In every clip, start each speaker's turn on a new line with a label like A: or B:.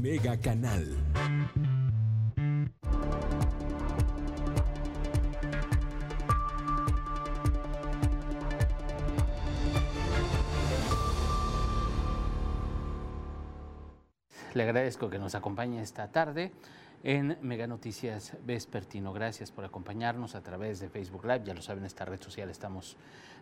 A: Mega Canal.
B: Le agradezco que nos acompañe esta tarde en Mega Noticias Vespertino. Gracias por acompañarnos a través de Facebook Live. Ya lo saben, esta red social estamos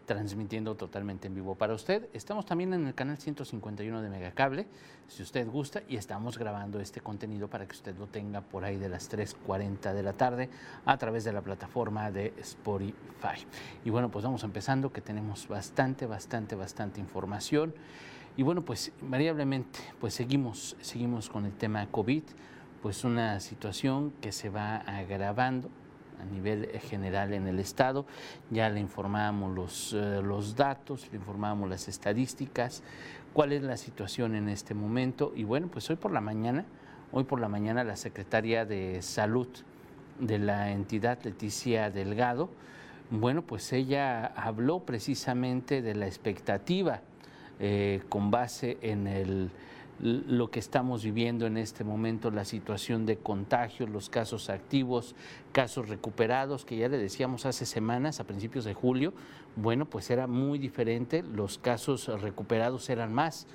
B: transmitiendo totalmente en vivo para usted. Estamos también en el canal 151 de Megacable, si usted gusta, y estamos grabando este contenido para que usted lo tenga por ahí de las 3.40 de la tarde a través de la plataforma de Spotify. Y bueno, pues vamos empezando, que tenemos bastante, bastante, bastante información. Y bueno, pues variablemente, pues seguimos, seguimos con el tema COVID, pues una situación que se va agravando a nivel general en el Estado. Ya le informamos los, eh, los datos, le informamos las estadísticas, cuál es la situación en este momento. Y bueno, pues hoy por la mañana, hoy por la mañana la secretaria de Salud de la entidad, Leticia Delgado, bueno, pues ella habló precisamente de la expectativa eh, con base en el lo que estamos viviendo en este momento, la situación de contagios, los casos activos, casos recuperados, que ya le decíamos hace semanas, a principios de julio, bueno, pues era muy diferente, los casos recuperados eran más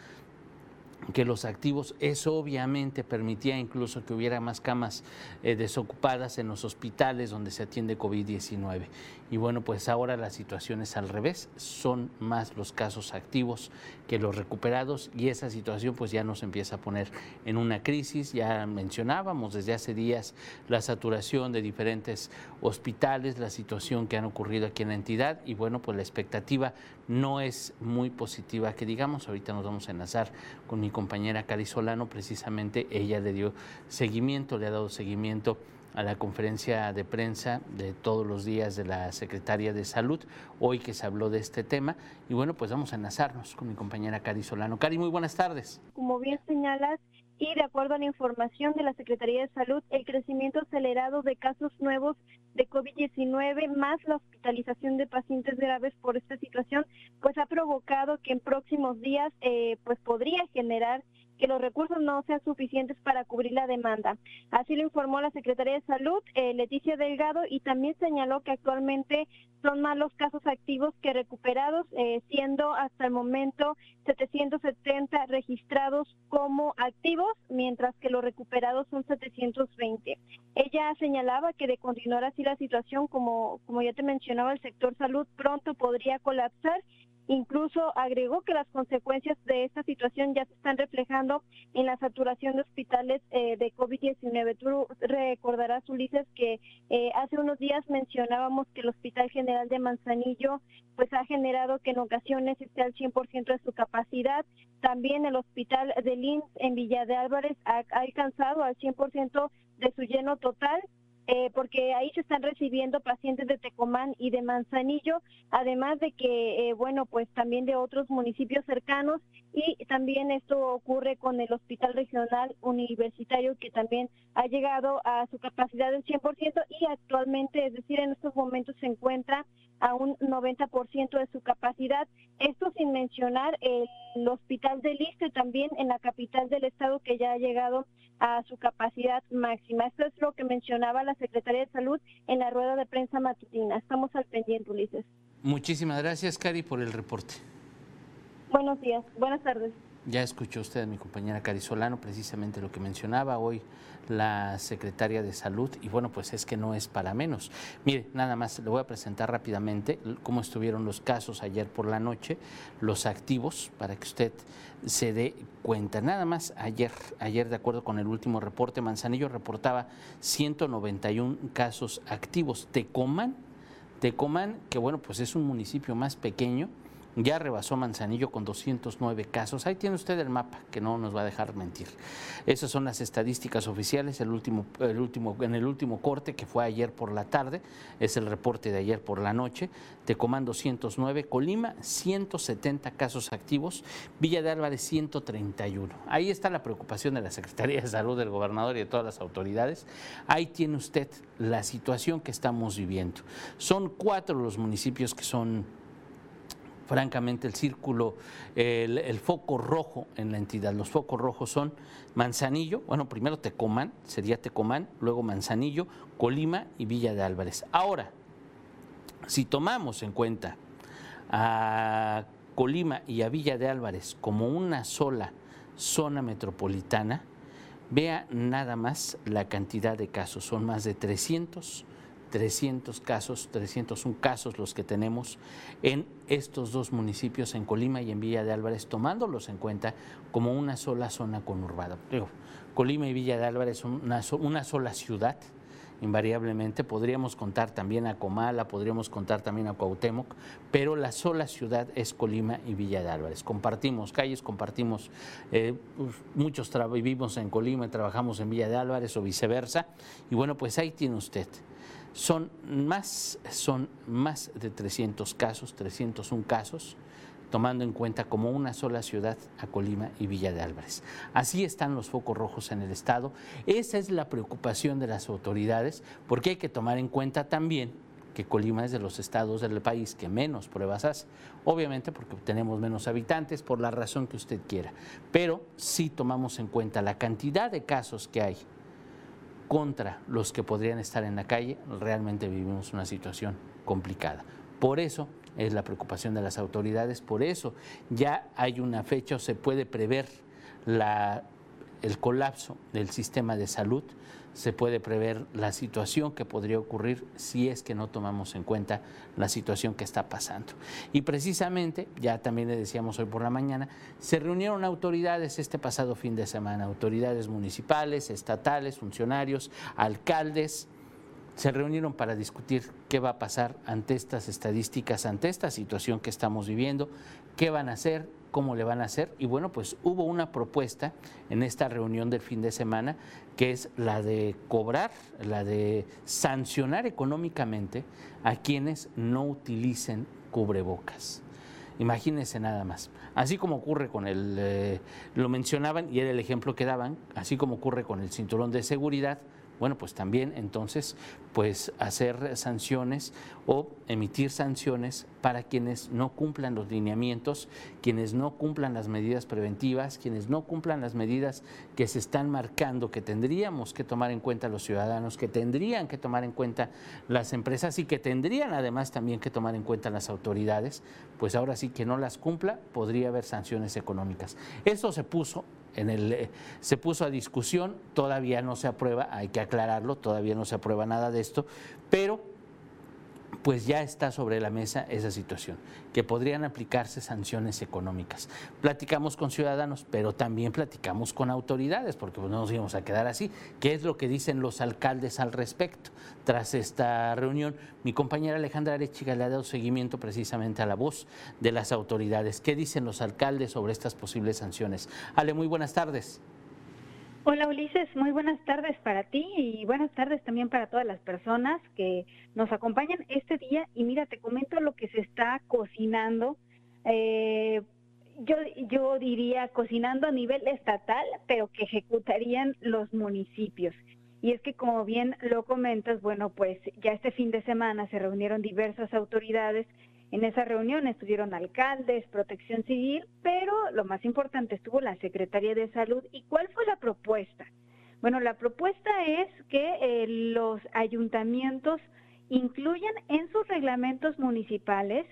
B: que los activos. Eso obviamente permitía incluso que hubiera más camas eh, desocupadas en los hospitales donde se atiende COVID-19. Y bueno, pues ahora la situación es al revés, son más los casos activos que los recuperados y esa situación pues ya nos empieza a poner en una crisis. Ya mencionábamos desde hace días la saturación de diferentes hospitales, la situación que han ocurrido aquí en la entidad y bueno, pues la expectativa no es muy positiva que digamos. Ahorita nos vamos a enlazar con mi compañera Cari Solano, precisamente ella le dio seguimiento, le ha dado seguimiento a la conferencia de prensa de todos los días de la Secretaría de Salud, hoy que se habló de este tema. Y bueno, pues vamos a enlazarnos con mi compañera Cari Solano. Cari, muy buenas tardes.
C: Como bien señalas, y de acuerdo a la información de la Secretaría de Salud, el crecimiento acelerado de casos nuevos de COVID-19 más la hospitalización de pacientes graves por esta situación, pues ha provocado que en próximos días eh, pues podría generar que los recursos no sean suficientes para cubrir la demanda. Así lo informó la Secretaría de Salud, eh, Leticia Delgado, y también señaló que actualmente son más los casos activos que recuperados, eh, siendo hasta el momento 770 registrados como activos, mientras que los recuperados son 720. Ella señalaba que de continuar así la situación, como, como ya te mencionaba, el sector salud pronto podría colapsar Incluso agregó que las consecuencias de esta situación ya se están reflejando en la saturación de hospitales eh, de COVID-19. Tú recordarás, Ulises, que eh, hace unos días mencionábamos que el Hospital General de Manzanillo pues ha generado que en ocasiones esté al 100% de su capacidad. También el Hospital de Lins en Villa de Álvarez ha, alcanzado al 100% de su lleno total eh, porque ahí se están recibiendo pacientes de Tecomán y de Manzanillo, además de que, eh, bueno, pues también de otros municipios cercanos y también esto ocurre con el Hospital Regional Universitario que también ha llegado a su capacidad del 100% y actualmente, es decir, en estos momentos se encuentra a un 90% de su capacidad. Esto sin mencionar el Hospital de Liste también en la capital del estado que ya ha llegado a su capacidad máxima. Esto es lo que mencionaba la Secretaría de Salud en la rueda de prensa matutina. Estamos al pendiente, Ulises.
B: Muchísimas gracias, Cari, por el reporte.
C: Buenos días, buenas tardes.
B: Ya escuchó usted a mi compañera Cari Solano precisamente lo que mencionaba hoy la secretaria de Salud y bueno, pues es que no es para menos. Mire, nada más le voy a presentar rápidamente cómo estuvieron los casos ayer por la noche, los activos, para que usted se dé cuenta. Nada más ayer, ayer de acuerdo con el último reporte, Manzanillo reportaba 191 casos activos. Tecomán, Tecomán, que bueno, pues es un municipio más pequeño, ya rebasó Manzanillo con 209 casos. Ahí tiene usted el mapa, que no nos va a dejar mentir. Esas son las estadísticas oficiales, el último, el último, en el último corte, que fue ayer por la tarde, es el reporte de ayer por la noche. Tecomán 209, Colima 170 casos activos, Villa de Álvarez 131. Ahí está la preocupación de la Secretaría de Salud, del gobernador y de todas las autoridades. Ahí tiene usted la situación que estamos viviendo. Son cuatro los municipios que son francamente el círculo, el, foco rojo en la entidad. Los focos rojos son Manzanillo, bueno, primero Tecomán, sería Tecomán, luego Manzanillo, Colima y Villa de Álvarez. Ahora, si tomamos en cuenta a Colima y a Villa de Álvarez como una sola zona metropolitana, vea nada más la cantidad de casos, son más de 300 300 casos, 301 casos los que tenemos en estos dos municipios, en Colima y en Villa de Álvarez, tomándolos en cuenta como una sola zona conurbada. Colima y Villa de Álvarez son una, sola ciudad, invariablemente. Podríamos contar también a Comala, podríamos contar también a Cuauhtémoc, pero la sola ciudad es Colima y Villa de Álvarez. Compartimos calles, compartimos, eh, pues, muchos vivimos en Colima y trabajamos en Villa de Álvarez o viceversa. Y bueno, pues ahí tiene usted son más, son más de 300 casos, 301 casos, tomando en cuenta como una sola ciudad a Colima y Villa de Álvarez. Así están los focos rojos en el Estado. Esa es la preocupación de las autoridades, porque hay que tomar en cuenta también que Colima es de los estados del país que menos pruebas hace. Obviamente porque tenemos menos habitantes, por la razón que usted quiera. Pero si tomamos en cuenta la cantidad de casos que hay contra los que podrían estar en la calle, realmente vivimos una situación complicada. Por eso es la preocupación de las autoridades, por eso ya hay una fecha o se puede prever la, el colapso del sistema de salud se puede prever la situación que podría ocurrir si es que no tomamos en cuenta la situación que está pasando. Y precisamente, ya también le decíamos hoy por la mañana, se reunieron autoridades este pasado fin de semana, autoridades municipales, estatales, funcionarios, alcaldes, se reunieron para discutir qué va a pasar ante estas estadísticas, ante esta situación que estamos viviendo, qué van a hacer, cómo le van a hacer. Y bueno, pues hubo una propuesta en esta reunión del fin de semana que es la de cobrar, la de sancionar económicamente a quienes no utilicen cubrebocas. Imagínense nada más. Así como ocurre con el, eh, lo mencionaban y era el ejemplo que daban, así como ocurre con el cinturón de seguridad, bueno, pues también entonces, pues hacer sanciones o emitir sanciones para quienes no cumplan los lineamientos, quienes no cumplan las medidas preventivas, quienes no cumplan las medidas que se están marcando, que tendríamos que tomar en cuenta los ciudadanos, que tendrían que tomar en cuenta las empresas y que tendrían además también que tomar en cuenta las autoridades, pues ahora sí que no las cumpla, podría haber sanciones económicas. Eso se puso en el, eh, se puso a discusión, todavía no se aprueba, hay que aclararlo, todavía no se aprueba nada de esto, pero pues ya está sobre la mesa esa situación, que podrían aplicarse sanciones económicas. Platicamos con ciudadanos, pero también platicamos con autoridades, porque pues, no nos íbamos a quedar así. ¿Qué es lo que dicen los alcaldes al respecto? Tras esta reunión, mi compañera Alejandra Arechiga le ha dado seguimiento precisamente a la voz de las autoridades. ¿Qué dicen los alcaldes sobre estas posibles sanciones? Ale, muy buenas tardes.
A: Hola Ulises, muy buenas tardes para ti y buenas tardes también para todas las personas que nos acompañan este día. Y mira, te comento lo que se está cocinando. Eh, yo, yo diría cocinando a nivel estatal, pero que ejecutarían los municipios. Y es que como bien lo comentas, bueno, pues ya este fin de semana se reunieron diversas autoridades en esa reunión estuvieron alcaldes, protección civil, pero lo más importante estuvo la Secretaría de Salud. ¿Y cuál fue la propuesta? Bueno, la propuesta es que eh, los ayuntamientos incluyan en sus reglamentos municipales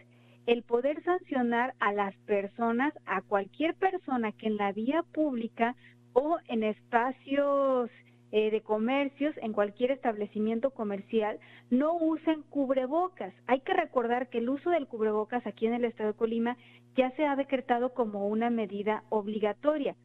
A: el poder sancionar a las personas, a cualquier persona que en la vía pública o en espacios eh, de comercios, en cualquier establecimiento comercial, no usen cubrebocas. Hay que recordar que el uso del cubrebocas aquí en el estado de Colima ya se ha decretado como una medida obligatoria.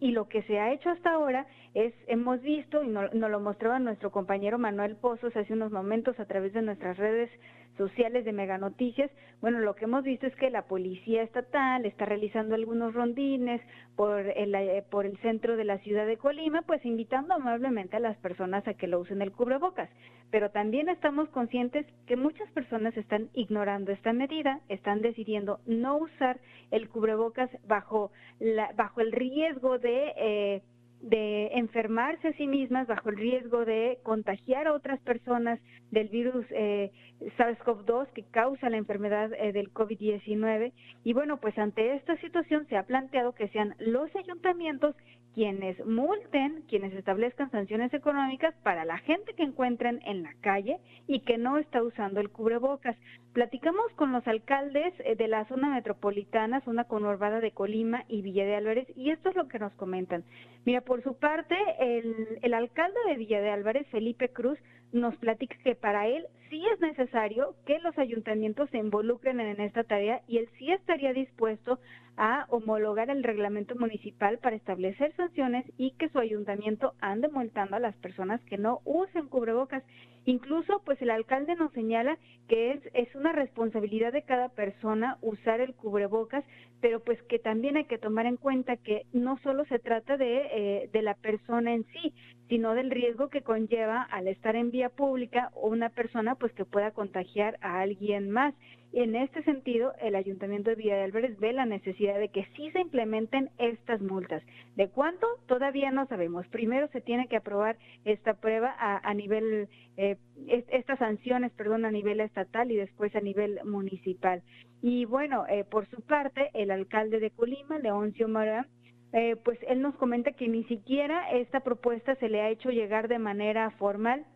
A: Y lo que se ha hecho hasta ahora es, hemos visto, y nos, lo mostraba nuestro compañero Manuel Pozos hace unos momentos a través de nuestras redes sociales de Mega Noticias, bueno, lo que hemos visto es que la policía estatal está realizando algunos rondines por el, eh, por el centro de la ciudad de Colima, pues invitando amablemente a las personas a que lo usen el cubrebocas. Pero también estamos conscientes que muchas personas están ignorando esta medida, están decidiendo no usar el cubrebocas bajo, la, bajo el riesgo de... Eh, de enfermarse a sí mismas bajo el riesgo de contagiar a otras personas del virus eh, SARS-CoV-2 que causa la enfermedad eh, del COVID-19. Y bueno, pues ante esta situación se ha planteado que sean los ayuntamientos quienes multen, quienes establezcan sanciones económicas para la gente que encuentren en la calle y que no está usando el cubrebocas. Platicamos con los alcaldes eh, de la zona metropolitana, zona conurbada de Colima y Villa de Álvarez, y esto es lo que nos comentan. Mira, por su parte, el, el alcalde de Villa de Álvarez, Felipe Cruz, nos platica que para él sí es necesario que los ayuntamientos se involucren en esta tarea y él sí estaría dispuesto a homologar el reglamento municipal para establecer sanciones y que su ayuntamiento ande multando a las personas que no usen cubrebocas. Incluso, pues el alcalde nos señala que es, es una responsabilidad de cada persona usar el cubrebocas, pero pues que también hay que tomar en cuenta que no solo se trata de, eh, de la persona en sí, sino del riesgo que conlleva al estar en vía pública o una persona pues que pueda contagiar a alguien más. En este sentido, el Ayuntamiento de Villa de Álvarez ve la necesidad de que sí se implementen estas multas. ¿De cuánto? Todavía no sabemos. Primero se tiene que aprobar esta prueba a, nivel, eh, estas sanciones, perdón, a nivel estatal y después a nivel municipal. Y bueno, eh, por su parte, el alcalde de Colima, Leoncio Mara, eh, pues él nos comenta que ni siquiera esta propuesta se le ha hecho llegar de manera formal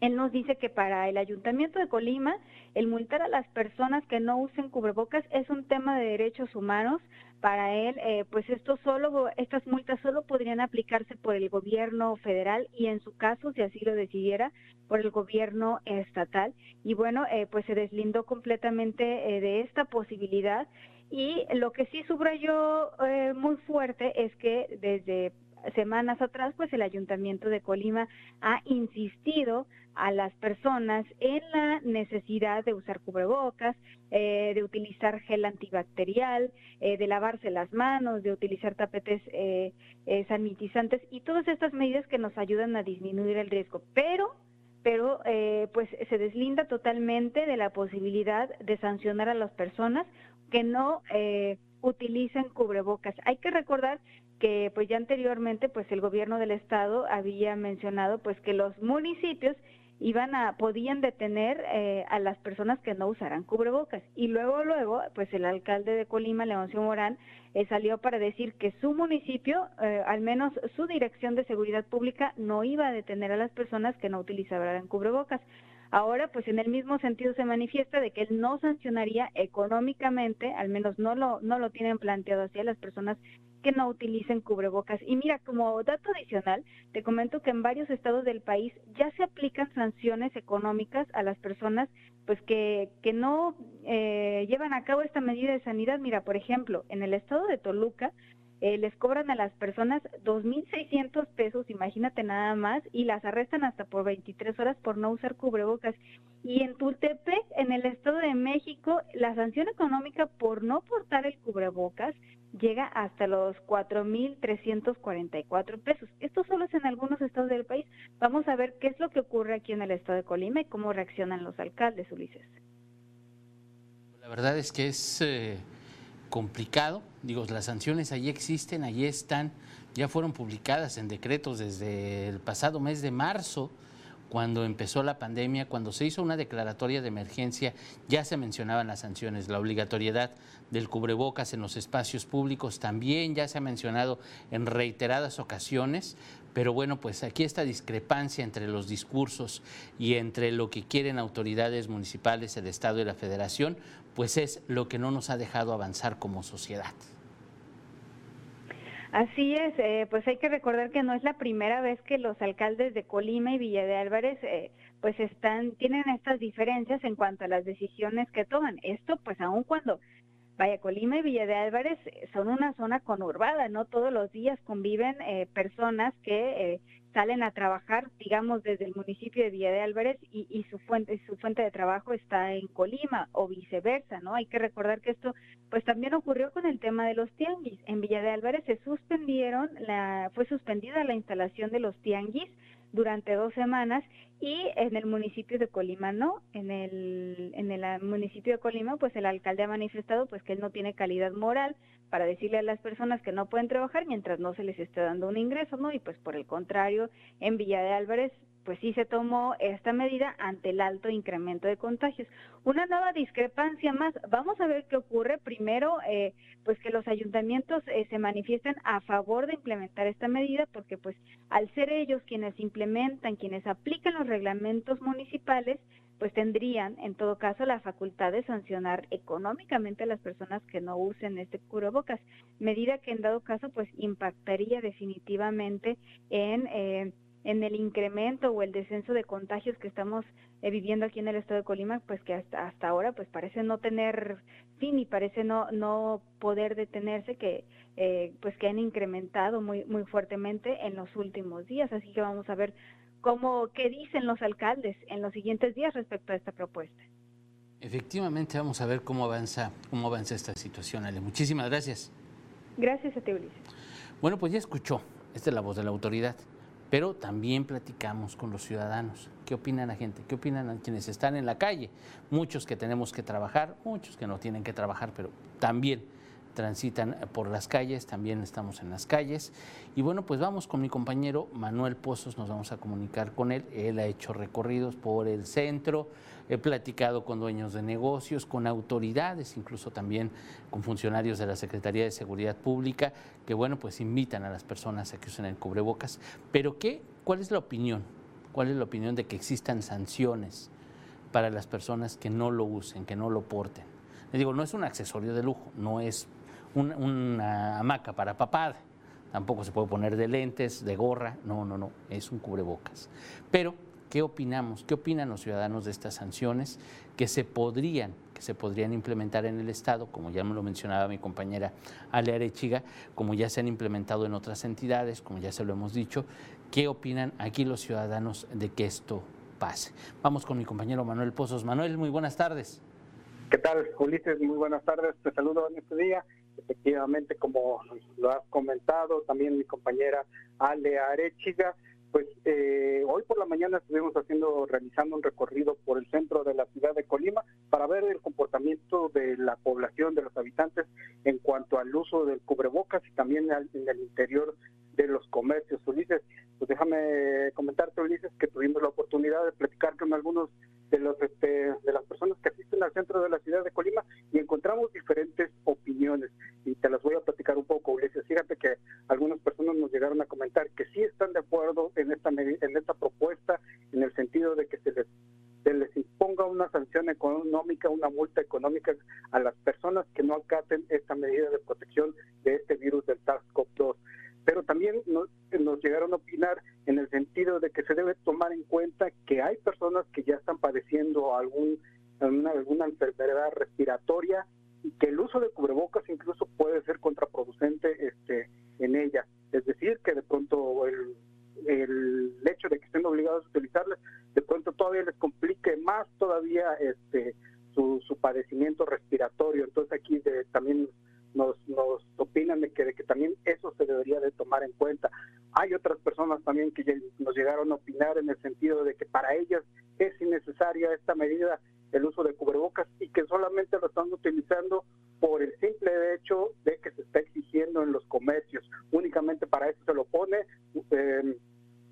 A: él nos dice que para el Ayuntamiento de Colima, el multar a las personas que no usen cubrebocas es un tema de derechos humanos. Para él, eh, pues esto solo, estas multas solo podrían aplicarse por el gobierno federal y en su caso, si así lo decidiera, por el gobierno estatal. Y bueno, eh, pues se deslindó completamente eh, de esta posibilidad. Y lo que sí subrayó muy fuerte es que desde semanas atrás, pues el Ayuntamiento de Colima ha insistido a las personas en la necesidad de usar cubrebocas, eh, de utilizar gel antibacterial, eh, de lavarse las manos, de utilizar tapetes eh, sanitizantes y todas estas medidas que nos ayudan a disminuir el riesgo. Pero pero pues se deslinda totalmente de la posibilidad de sancionar a las personas que no utilicen cubrebocas. Hay que recordar que pues ya anteriormente pues el gobierno del estado había mencionado pues que los municipios iban a podían detener eh, a las personas que no usaran cubrebocas. Y luego luego pues el alcalde de Colima Leoncio Morán eh, salió para decir que su municipio eh, al menos su dirección de seguridad pública no iba a detener a las personas que no utilizaran cubrebocas. Ahora, pues en el mismo sentido se manifiesta de que él no sancionaría económicamente, al menos no lo, no lo tienen planteado así a las personas que no utilicen cubrebocas. Y mira, como dato adicional, te comento que en varios estados del país ya se aplican sanciones económicas a las personas pues que, que no eh, llevan a cabo esta medida de sanidad. Mira, por ejemplo, en el estado de Toluca eh, les cobran a las personas 2.600 pesos, imagínate nada más, y las arrestan hasta por 23 horas por no usar cubrebocas. Y en Tultepec, en el Estado de México, la sanción económica por no portar el cubrebocas llega hasta los 4.344 pesos. Esto solo es en algunos estados del país. Vamos a ver qué es lo que ocurre aquí en el estado de Colima y cómo reaccionan los alcaldes, Ulises.
B: La verdad es que es eh, complicado. Digo, las sanciones ahí existen, ahí están, ya fueron publicadas en decretos desde el pasado mes de marzo cuando empezó la pandemia, cuando se hizo una declaratoria de emergencia, ya se mencionaban las sanciones, la obligatoriedad del cubrebocas en los espacios públicos también ya se ha mencionado en reiteradas ocasiones, pero bueno, pues aquí esta discrepancia entre los discursos y entre lo que quieren autoridades municipales, el Estado y la Federación, pues es lo que no nos ha dejado avanzar como sociedad.
A: Así es, eh, pues hay que recordar que no es la primera vez que los alcaldes de Colima y Villa de Álvarez eh, pues están tienen estas diferencias en cuanto a las decisiones que toman. Esto pues aun cuando Vaya Colima y Villa de Álvarez eh, son una zona conurbada, no todos los días conviven personas que salen a trabajar, digamos, desde el municipio de Villa de Álvarez y, su fuente su fuente de trabajo está en Colima o viceversa, ¿no? Hay que recordar que esto, pues también ocurrió con el tema de los tianguis. En Villa de Álvarez se suspendieron, la, fue suspendida la instalación de los tianguis durante dos semanas y en el municipio de Colima no, en el, en el ah, municipio de Colima pues el alcalde ha manifestado pues que él no tiene calidad moral para decirle a las personas que no pueden trabajar mientras no se les esté dando un ingreso, ¿no? Y pues por el contrario, en Villa de Álvarez pues sí se tomó esta medida ante el alto incremento de contagios. Una nueva discrepancia más. Vamos a ver qué ocurre. Primero, eh, pues que los ayuntamientos eh, se manifiesten a favor de implementar esta medida, porque pues al ser ellos quienes implementan, quienes aplican los reglamentos municipales, pues tendrían en todo caso la facultad de sancionar económicamente a las personas que no usen este cubrebocas, medida que en dado caso pues impactaría definitivamente en eh, en el incremento o el descenso de contagios que estamos eh, viviendo aquí en el estado de Colima, pues que hasta, hasta ahora pues parece no tener fin y parece no, no poder detenerse, que eh, pues que han incrementado muy, muy fuertemente en los últimos días. Así que vamos a ver cómo, qué dicen los alcaldes en los siguientes días respecto a esta propuesta.
B: Efectivamente, vamos a ver cómo avanza, cómo avanza esta situación, Ale. Muchísimas gracias.
A: Gracias a ti, Ulises.
B: Bueno, pues ya escuchó. Esta es la voz de la autoridad pero también platicamos con los ciudadanos. ¿Qué opinan la gente? ¿Qué opinan quienes están en la calle? Muchos que tenemos que trabajar, muchos que no tienen que trabajar, pero también transitan por las calles, también estamos en las calles. Y bueno, pues vamos con mi compañero Manuel Pozos, nos vamos a comunicar con él. Él ha hecho recorridos por el centro, he platicado con dueños de negocios, con autoridades, incluso también con funcionarios de la Secretaría de Seguridad Pública, que bueno, pues invitan a las personas a que usen el cubrebocas. Pero ¿qué? ¿Cuál es la opinión? ¿Cuál es la opinión de que existan sanciones para las personas que no lo usen, que no lo porten? Les digo, no es un accesorio de lujo, no es una hamaca para papá, tampoco se puede poner de lentes, de gorra, no, no, no, es un cubrebocas. Pero, ¿qué opinamos? ¿Qué opinan los ciudadanos de estas sanciones que se podrían, que se podrían implementar en el Estado, como ya me lo mencionaba mi compañera Ale Arechiga, como ya se han implementado en otras entidades, como ya se lo hemos dicho? ¿Qué opinan aquí los ciudadanos de que esto pase? Vamos con mi compañero Manuel Pozos. Manuel, muy buenas tardes.
D: ¿Qué tal, Ulises? Muy buenas tardes. Te saludo en este día. Efectivamente, como lo has comentado, también mi compañera Ale Arechiga, pues eh, hoy por la mañana estuvimos haciendo, realizando un recorrido por el centro de la ciudad de Colima para ver el comportamiento de la población, de los habitantes en cuanto al uso del cubrebocas y también en el interior de los comercios. Ulises, pues déjame comentarte, Ulises, que tuvimos la oportunidad de platicar con algunos de los este, de las personas que asisten al centro de la ciudad de Colima y encontramos diferentes opiniones y te las voy a platicar un poco Ulises fíjate que algunas personas nos llegaron a comentar que sí están de acuerdo en esta en esta propuesta en el sentido de que se les se les imponga una sanción económica, una multa económica a las personas que no acaten esta medida de protección de este virus del SARS-CoV-2 pero también nos, llegaron a opinar en el sentido de que se debe tomar en cuenta que hay personas que ya están padeciendo algún, alguna, enfermedad respiratoria y que el uso de cubrebocas incluso puede ser contraproducente este, en ellas. Es decir, que de pronto el, el hecho de que estén obligados a utilizarlas, de pronto todavía les complique más todavía este su, su padecimiento respiratorio. Entonces aquí de, también nos, nos opinan de que, de que también eso se debería de tomar en cuenta. Hay otras personas también que nos llegaron a opinar en el sentido de que para ellas es innecesaria esta medida el uso de cubrebocas y que solamente lo están utilizando por el simple hecho de que se está exigiendo en los comercios. Únicamente para eso se lo pone. Eh,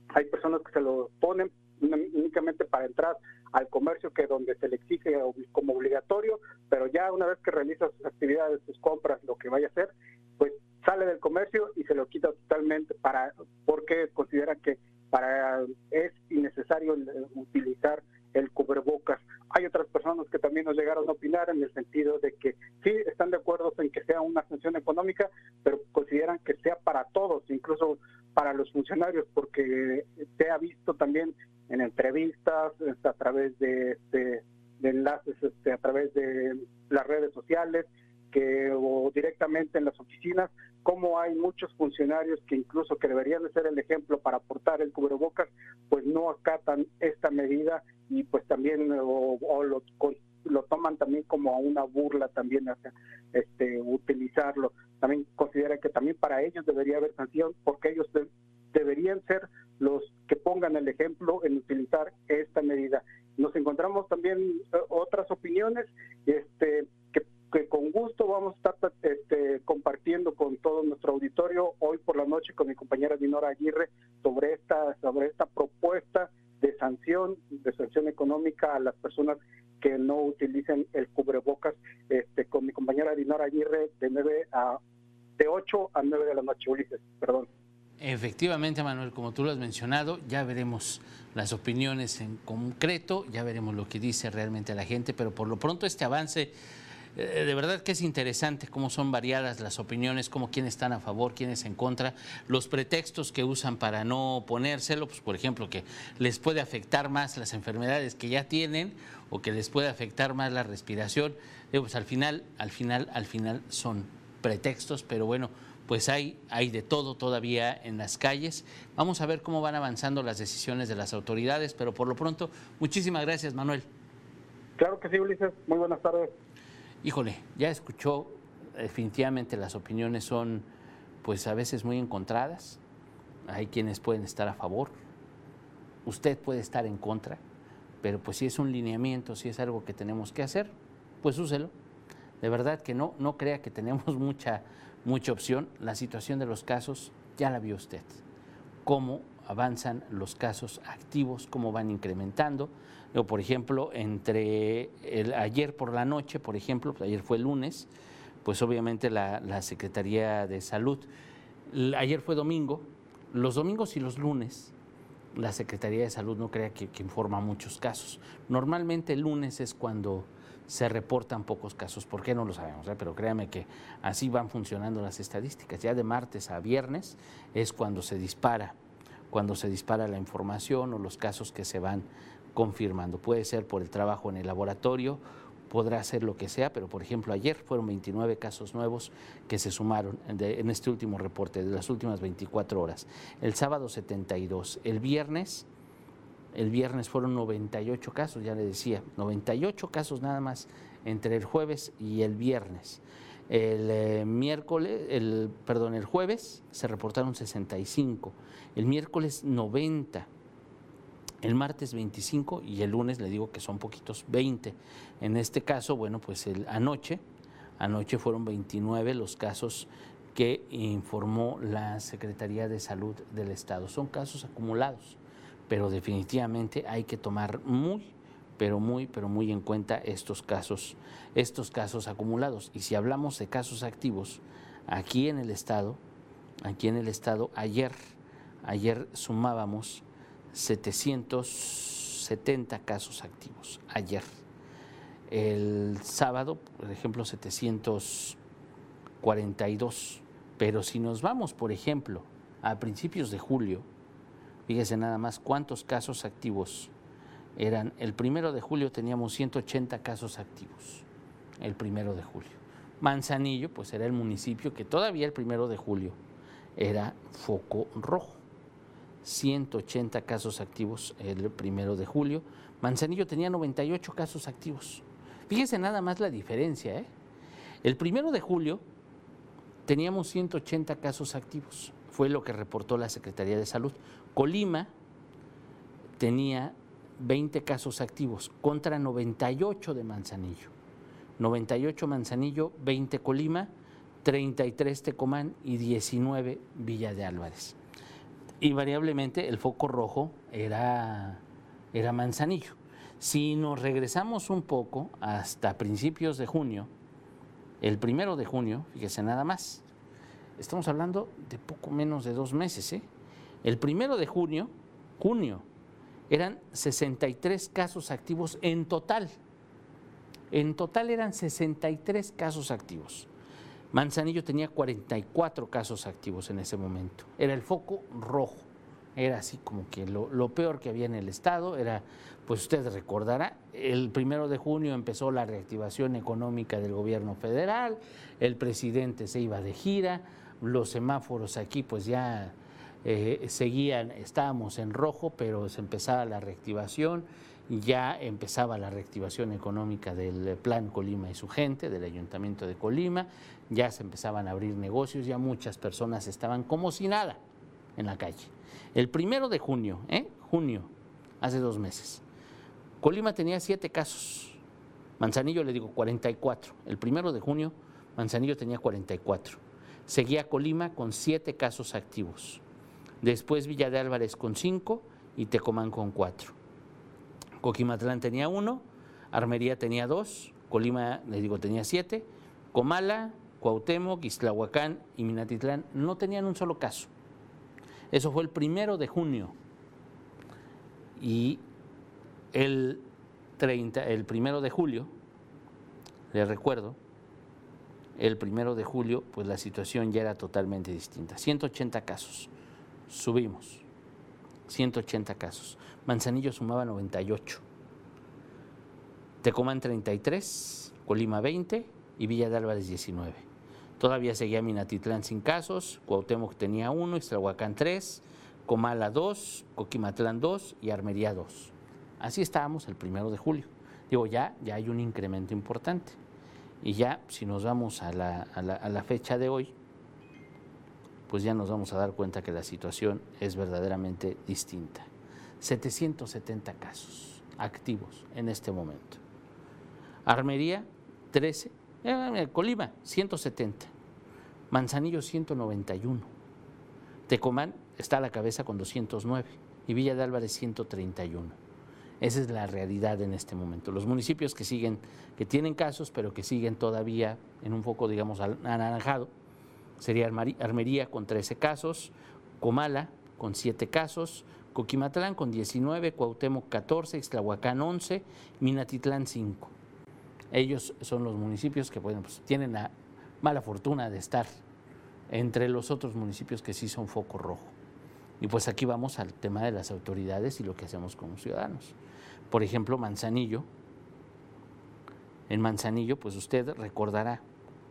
D: hay personas que se lo ponen únicamente para entrar al comercio que donde se le exige como obligatorio, pero ya una vez que realiza sus actividades, sus compras, lo que vaya a hacer, pues sale del comercio y se lo quita totalmente para porque considera que para es innecesario utilizar el cubrebocas. Hay otras personas que también nos llegaron a opinar en el sentido de que sí están de acuerdo en que sea una sanción económica, pero consideran que sea para todos, incluso para los funcionarios, porque se ha visto también en entrevistas, este, a través de, enlaces, este, a través de las redes sociales, que o directamente en las oficinas, como hay muchos funcionarios que incluso que deberían de ser el ejemplo para aportar el cubrebocas, pues no acatan esta medida y pues también o, lo, toman también como una burla también hacia este utilizarlo. También considera que también para ellos debería haber sanción porque ellos deberían ser los que pongan el ejemplo en utilizar esta medida. Nos encontramos también eh, otras opiniones este, que, con gusto vamos a estar este, compartiendo con todo nuestro auditorio hoy por la noche con mi compañera Dinora Aguirre sobre esta, sobre esta propuesta de sanción, de sanción económica a las personas que no utilicen el cubrebocas, este, con mi compañera Dinora Aguirre de 9 a de 8 a 9 de la noche, Ulises, perdón.
B: Efectivamente, Manuel, como tú lo has mencionado, ya veremos las opiniones en concreto, ya veremos lo que dice realmente la gente, pero por lo pronto este avance, eh, de verdad que es interesante cómo son variadas las opiniones, cómo quiénes están a favor, quiénes en contra, los pretextos que usan para no ponérselo, pues por ejemplo que les puede afectar más las enfermedades que ya tienen o que les puede afectar más la respiración, pues al final, al final, al final son pretextos, pero bueno, pues hay, hay de todo todavía en las calles. Vamos a ver cómo van avanzando las decisiones de las autoridades, pero por lo pronto, muchísimas gracias, Manuel.
D: Claro que sí, Ulises. Muy buenas tardes.
B: Híjole, ya escuchó, definitivamente las opiniones son pues a veces muy encontradas. Hay quienes pueden estar a favor, usted puede estar en contra, pero pues si es un lineamiento, si es algo que tenemos que hacer, pues úselo. De verdad que no, no crea que tenemos mucha mucha opción. La situación de los casos ya la vio usted. Cómo avanzan los casos activos, cómo van incrementando. por ejemplo, entre ayer por la noche, por ejemplo, pues, ayer fue lunes, pues obviamente la, Secretaría de Salud, ayer fue domingo, los domingos y los lunes la Secretaría de Salud no crea que, que, informa muchos casos. Normalmente el lunes es cuando se reportan pocos casos. ¿Por qué no lo sabemos? Eh? Pero créame que así van funcionando las estadísticas. Ya de martes a viernes es cuando se dispara, cuando se dispara la información o los casos que se van confirmando. Puede ser por el trabajo en el laboratorio, podrá ser lo que sea, pero por ejemplo ayer fueron 29 casos nuevos que se sumaron en este último reporte de las últimas 24 horas. El sábado 72, el viernes el viernes fueron 98 casos, ya le decía, 98 casos nada más entre el jueves y el viernes. El eh, miércoles, el, perdón, el jueves se reportaron 65, el miércoles 90, el martes 25 y el lunes le digo que son poquitos 20. En este caso, bueno, pues el, anoche, anoche fueron 29 los casos que informó la Secretaría de Salud del Estado. Son casos acumulados pero definitivamente hay que tomar muy, pero muy, pero muy en cuenta estos casos, estos casos acumulados. Y si hablamos de casos activos, aquí en el estado, aquí en el estado, ayer, ayer sumábamos 770 casos activos, ayer. El sábado, por ejemplo, 742. Pero si nos vamos, por ejemplo, a principios de julio, Fíjese nada más cuántos casos activos eran. El primero de julio teníamos 180 casos activos. El primero de julio. Manzanillo, pues era el municipio que todavía el primero de julio era foco rojo. 180 casos activos el primero de julio. Manzanillo tenía 98 casos activos. Fíjese nada más la diferencia. ¿eh? El primero de julio teníamos 180 casos activos. Fue lo que reportó la Secretaría de Salud. Colima tenía 20 casos activos contra 98 de Manzanillo. 98 Manzanillo, 20 Colima, 33 Tecomán y 19 Villa de Álvarez. Invariablemente el foco rojo era, era Manzanillo. Si nos regresamos un poco hasta principios de junio, el primero de junio, fíjese nada más, estamos hablando de poco menos de dos meses, ¿eh? El primero de junio, junio, eran 63 casos activos en total. En total eran 63 casos activos. Manzanillo tenía 44 casos activos en ese momento. Era el foco rojo. Era así como que lo, lo, peor que había en el estado era, pues usted recordará, el primero de junio empezó la reactivación económica del gobierno federal, el presidente se iba de gira, los semáforos aquí pues ya eh, seguían, estábamos en rojo, pero se empezaba la reactivación, ya empezaba la reactivación económica del Plan Colima y su gente, del Ayuntamiento de Colima, ya se empezaban a abrir negocios, ya muchas personas estaban como si nada en la calle. El primero de junio, ¿eh? Junio, hace dos meses. Colima tenía siete casos. Manzanillo le digo 44. El primero de junio, Manzanillo tenía 44. Seguía Colima con siete casos activos. Después Villa de Álvarez con cinco y Tecomán con cuatro. Coquimatlán tenía uno, Armería tenía dos, Colima, le digo, tenía siete, Comala, Cuauhtémoc, Islahuacán y Minatitlán no tenían un solo caso. Eso fue el primero de junio. Y el 30, el primero de julio, les recuerdo, el primero de julio, pues la situación ya era totalmente distinta. 180 casos, subimos, 180 casos. Manzanillo sumaba 98. Tecomán 33, Colima 20 y Villa de Álvarez 19. Todavía seguía Minatitlán sin casos, Cuauhtémoc tenía uno, Extrahuacán 3, Comala 2, Coquimatlán 2 y Armería 2. Así estábamos el primero de julio. Digo, ya, ya hay un incremento importante. Y ya, si nos vamos a la, a la, a la fecha de hoy, pues ya nos vamos a dar cuenta que la situación es verdaderamente distinta. 770 casos activos en este momento. Armería, 13. Eh, Colima, 170. Manzanillo, 191. Tecomán está a la cabeza con 209. Y Villa de Álvarez, 131. Esa es la realidad en este momento. Los municipios que siguen, que tienen casos, pero que siguen todavía en un foco, digamos, anaranjado, sería Armería con 13 casos, Comala con 7 casos, Coquimatlán con 19, Cuauhtémoc 14, Ixtlahuacán 11, Minatitlán 5. Ellos son los municipios que pues, tienen la mala fortuna de estar entre los otros municipios que sí son foco rojo. Y pues aquí vamos al tema de las autoridades y lo que hacemos como ciudadanos. Por ejemplo, Manzanillo. En Manzanillo, pues usted recordará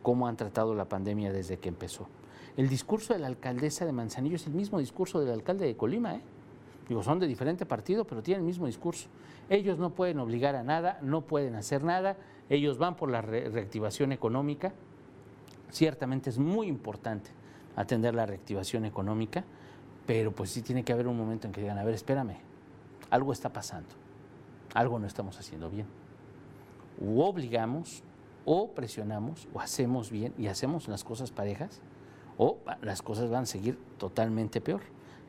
B: cómo han tratado la pandemia desde que empezó. El discurso de la alcaldesa de Manzanillo es el mismo discurso del alcalde de Colima, ¿eh? Digo, son de diferente partido, pero tienen el mismo discurso. Ellos no pueden obligar a nada, no pueden hacer nada, ellos van por la re reactivación económica. Ciertamente es muy importante atender la reactivación económica, pero pues sí tiene que haber un momento en que digan, a ver, espérame, algo está pasando, algo no estamos haciendo bien. O obligamos, o presionamos, o hacemos bien y hacemos las cosas parejas, o las cosas van a seguir totalmente peor.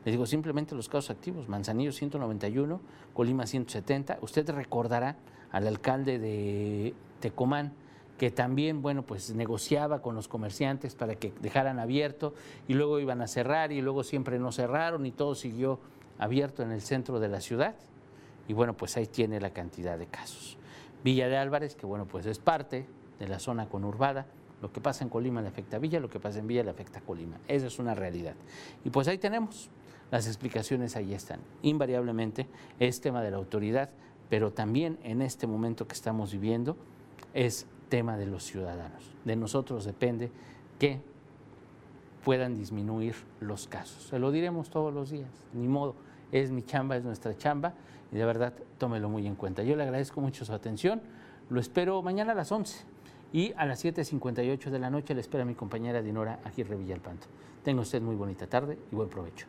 B: Les digo simplemente los casos activos, Manzanillo 191, Colima 170. Usted recordará al alcalde de Tecomán, que también, bueno, pues negociaba con los comerciantes para que dejaran abierto y luego iban a cerrar y luego siempre no cerraron y todo siguió abierto en el centro de la ciudad. Y bueno, pues ahí tiene la cantidad de casos. Villa de Álvarez, que bueno, pues es parte de la zona conurbada. Lo que pasa en Colima le afecta a Villa, lo que pasa en Villa le afecta a Colima. Esa es una realidad. Y pues ahí tenemos las explicaciones ahí están. Invariablemente es tema de la autoridad, pero también en este momento que estamos viviendo es tema de los ciudadanos. De nosotros depende que puedan disminuir los casos. Se lo diremos todos los días, ni modo. Es mi chamba, es nuestra chamba y de verdad tómelo muy en cuenta. Yo le agradezco mucho su atención. Lo espero mañana a las 11 y a las 7.58 de la noche le espera mi compañera Dinora Aguirre Villalpanto. Tenga usted muy bonita tarde y buen provecho.